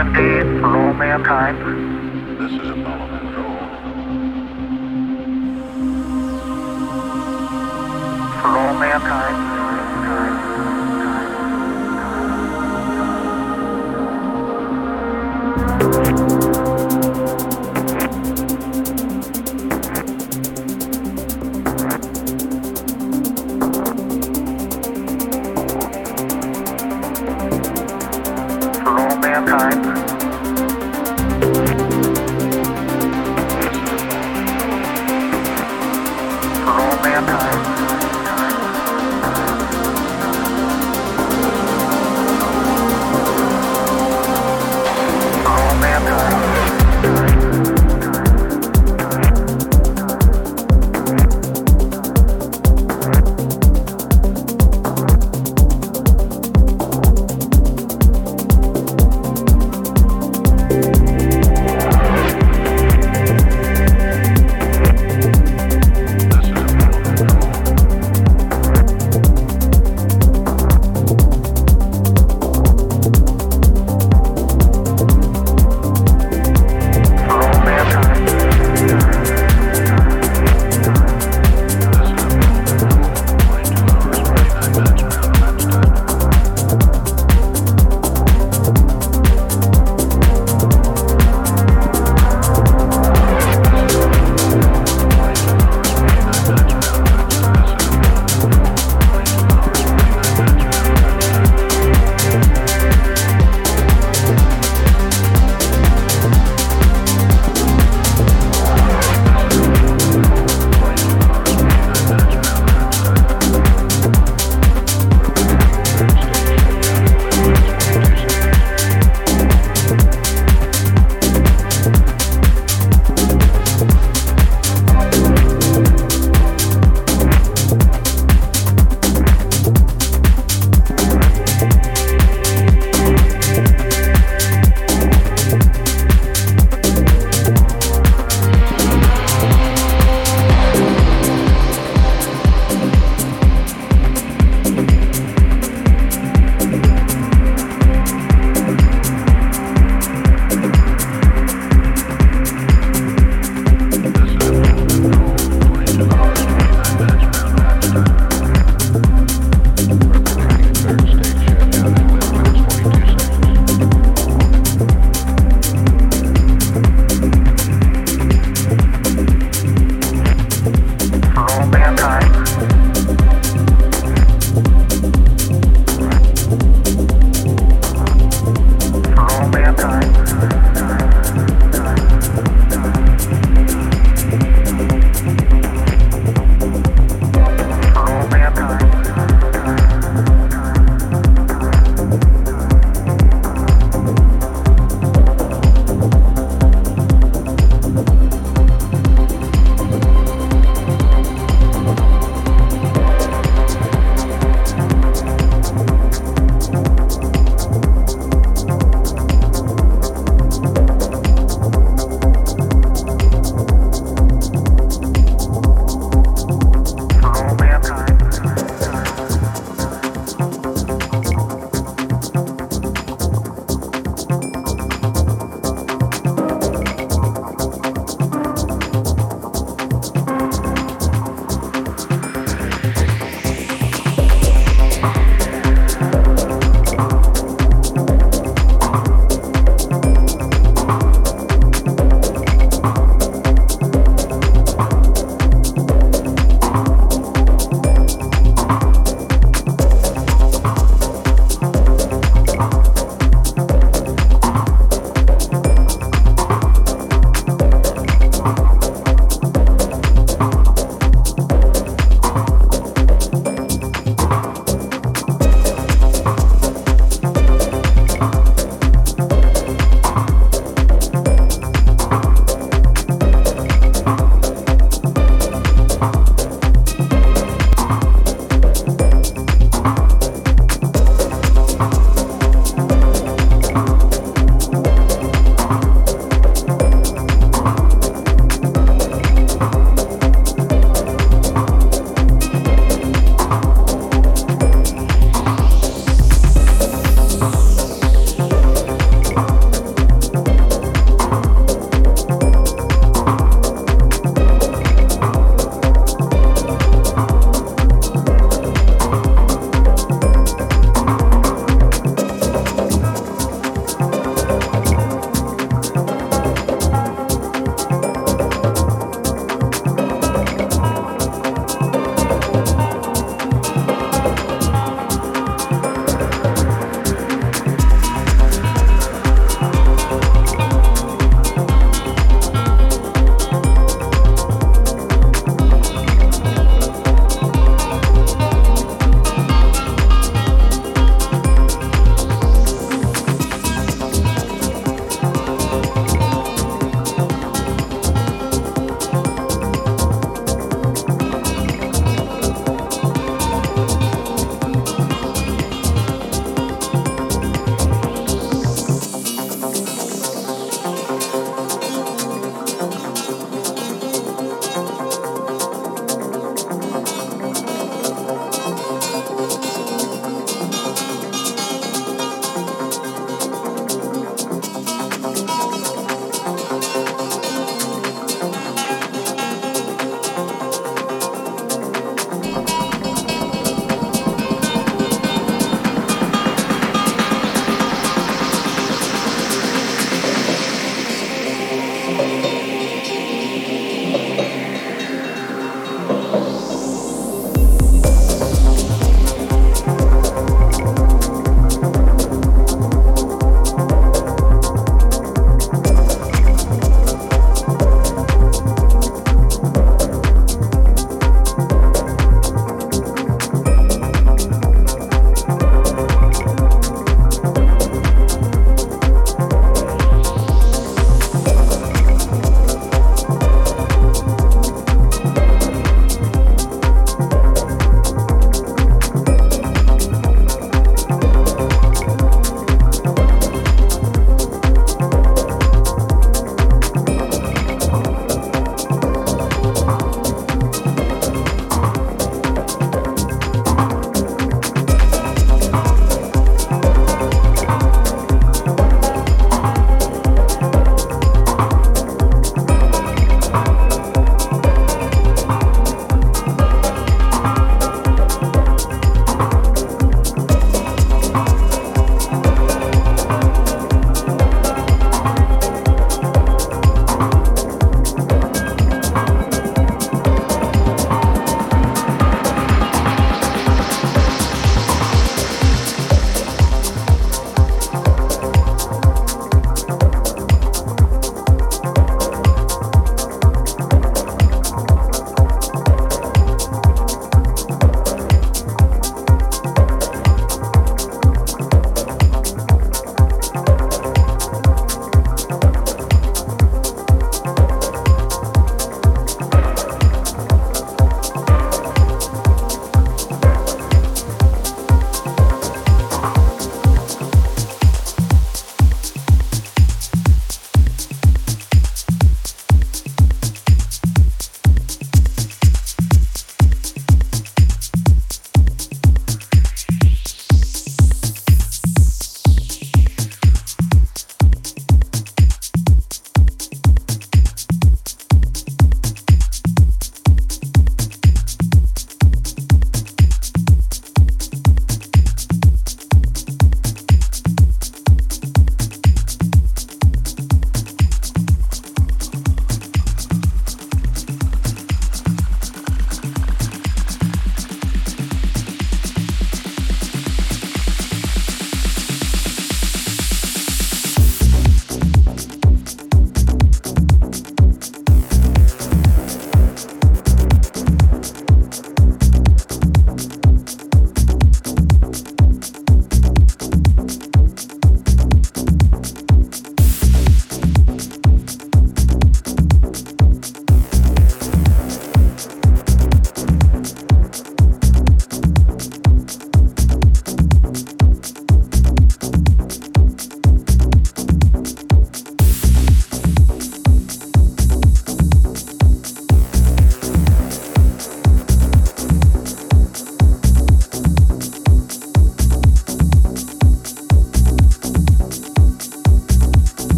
indeed for all mankind. This is a Apollo Control. For all mankind.